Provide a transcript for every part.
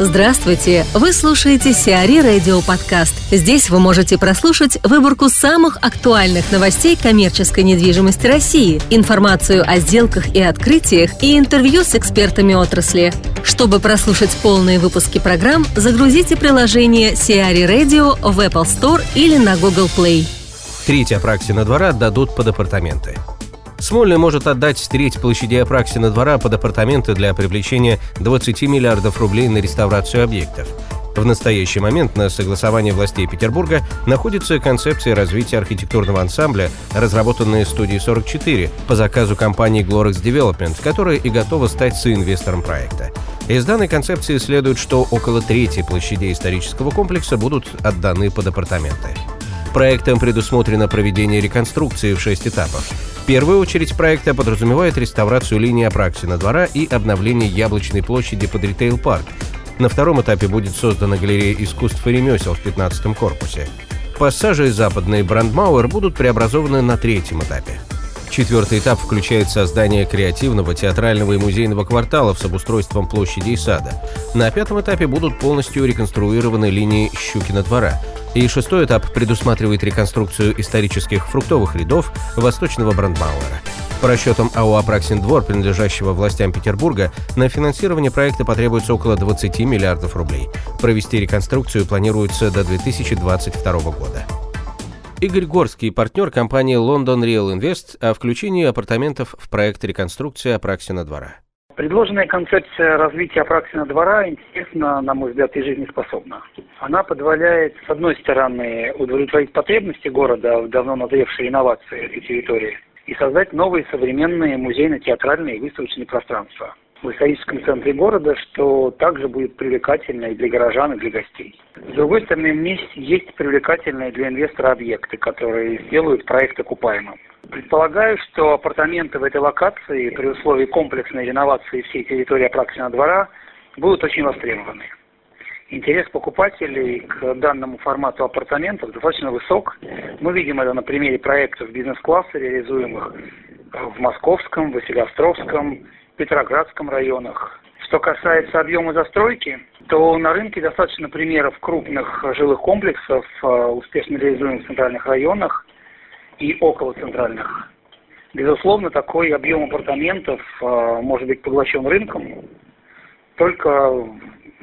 Здравствуйте! Вы слушаете Сиари Радио Подкаст. Здесь вы можете прослушать выборку самых актуальных новостей коммерческой недвижимости России, информацию о сделках и открытиях и интервью с экспертами отрасли. Чтобы прослушать полные выпуски программ, загрузите приложение Сиари Radio в Apple Store или на Google Play. Треть Апраксина двора отдадут под апартаменты. Смольный может отдать треть площади Апраксина двора под апартаменты для привлечения 20 миллиардов рублей на реставрацию объектов. В настоящий момент на согласовании властей Петербурга находится концепция развития архитектурного ансамбля, разработанная студией 44 по заказу компании Glorex Development, которая и готова стать соинвестором проекта. Из данной концепции следует, что около трети площадей исторического комплекса будут отданы под апартаменты. Проектом предусмотрено проведение реконструкции в шесть этапов. В первую очередь проекта подразумевает реставрацию линии Апраксина двора и обновление Яблочной площади под ритейл-парк. На втором этапе будет создана галерея искусств и ремесел в 15 корпусе. Пассажи Западный Брандмауэр будут преобразованы на третьем этапе. Четвертый этап включает создание креативного, театрального и музейного кварталов с обустройством площади и сада. На пятом этапе будут полностью реконструированы линии Щукина двора – и шестой этап предусматривает реконструкцию исторических фруктовых рядов восточного Брандмауэра. По расчетам АО «Апраксин двор», принадлежащего властям Петербурга, на финансирование проекта потребуется около 20 миллиардов рублей. Провести реконструкцию планируется до 2022 года. Игорь Горский, партнер компании London Real Invest о включении апартаментов в проект реконструкции Апраксина двора. Предложенная концепция развития Апраксина двора интересна, на мой взгляд, и жизнеспособна. Она позволяет, с одной стороны, удовлетворить потребности города в давно назревшей инновации этой территории и создать новые современные музейно-театральные и выставочные пространства в историческом центре города, что также будет привлекательно и для горожан, и для гостей. С другой стороны, есть привлекательные для инвестора объекты, которые сделают проект окупаемым. Предполагаю, что апартаменты в этой локации при условии комплексной реновации всей территории Апраксина двора будут очень востребованы. Интерес покупателей к данному формату апартаментов достаточно высок. Мы видим это на примере проектов бизнес-класса, реализуемых в Московском, Василиостровском, Петроградском районах. Что касается объема застройки, то на рынке достаточно примеров крупных жилых комплексов, э, успешно реализуемых в центральных районах и около центральных. Безусловно, такой объем апартаментов э, может быть поглощен рынком, только,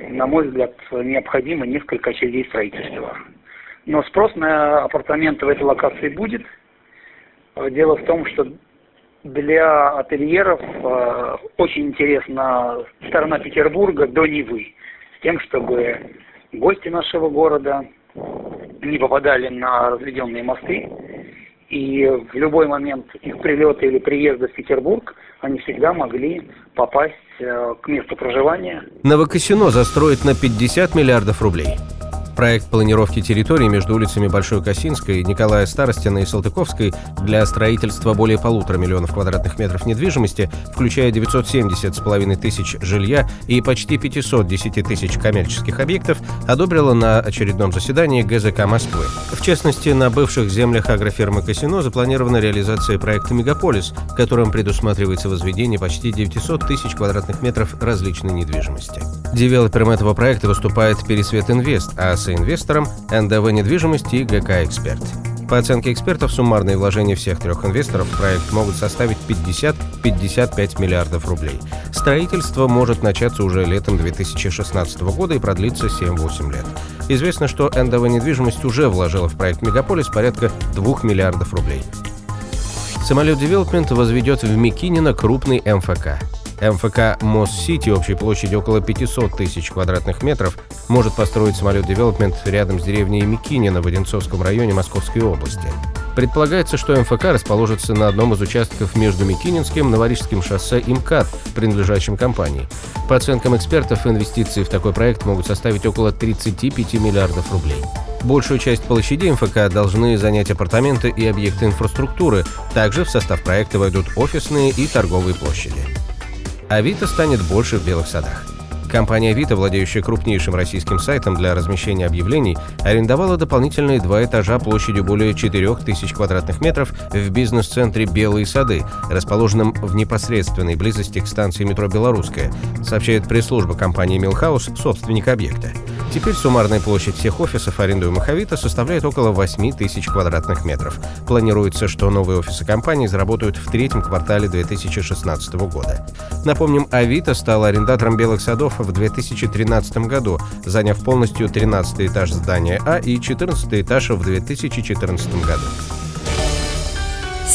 на мой взгляд, необходимо несколько очередей строительства. Но спрос на апартаменты в этой локации будет. Дело в том, что для ательеров э, очень интересна сторона Петербурга до Невы, с тем, чтобы гости нашего города не попадали на разведенные мосты, и в любой момент их прилета или приезда в Петербург они всегда могли попасть э, к месту проживания. Новокосино застроит на 50 миллиардов рублей. Проект планировки территории между улицами Большой Косинской, Николая Старостина и Салтыковской для строительства более полутора миллионов квадратных метров недвижимости, включая 970 с половиной тысяч жилья и почти 510 тысяч коммерческих объектов, одобрила на очередном заседании ГЗК Москвы. В частности, на бывших землях агрофирмы Косино запланирована реализация проекта «Мегаполис», которым предусматривается возведение почти 900 тысяч квадратных метров различной недвижимости. Девелопером этого проекта выступает Пересвет Инвест, а соинвестором НДВ недвижимости и ГК Эксперт. По оценке экспертов, суммарные вложения всех трех инвесторов в проект могут составить 50-55 миллиардов рублей. Строительство может начаться уже летом 2016 года и продлиться 7-8 лет. Известно, что НДВ недвижимость уже вложила в проект «Мегаполис» порядка 2 миллиардов рублей. Самолет Девелопмент возведет в Мякинино крупный МФК. МФК Мос-Сити общей площадью около 500 тысяч квадратных метров может построить самолет Девелопмент рядом с деревней Мякинина в Одинцовском районе Московской области. Предполагается, что МФК расположится на одном из участков между Мякининским, Новорижским шоссе и МКАД, принадлежащим компании. По оценкам экспертов, инвестиции в такой проект могут составить около 35 миллиардов рублей. Большую часть площади МФК должны занять апартаменты и объекты инфраструктуры. Также в состав проекта войдут офисные и торговые площади. Авито станет больше в белых садах. Компания «Авито», владеющая крупнейшим российским сайтом для размещения объявлений, арендовала дополнительные два этажа площадью более 4000 квадратных метров в бизнес-центре «Белые сады», расположенном в непосредственной близости к станции метро «Белорусская», сообщает пресс-служба компании «Милхаус», собственника объекта. Теперь суммарная площадь всех офисов, арендуемых Авито, составляет около 8 тысяч квадратных метров. Планируется, что новые офисы компании заработают в третьем квартале 2016 года. Напомним, Авито стала арендатором «Белых садов» в 2013 году, заняв полностью 13 этаж здания А и 14 этаж в 2014 году.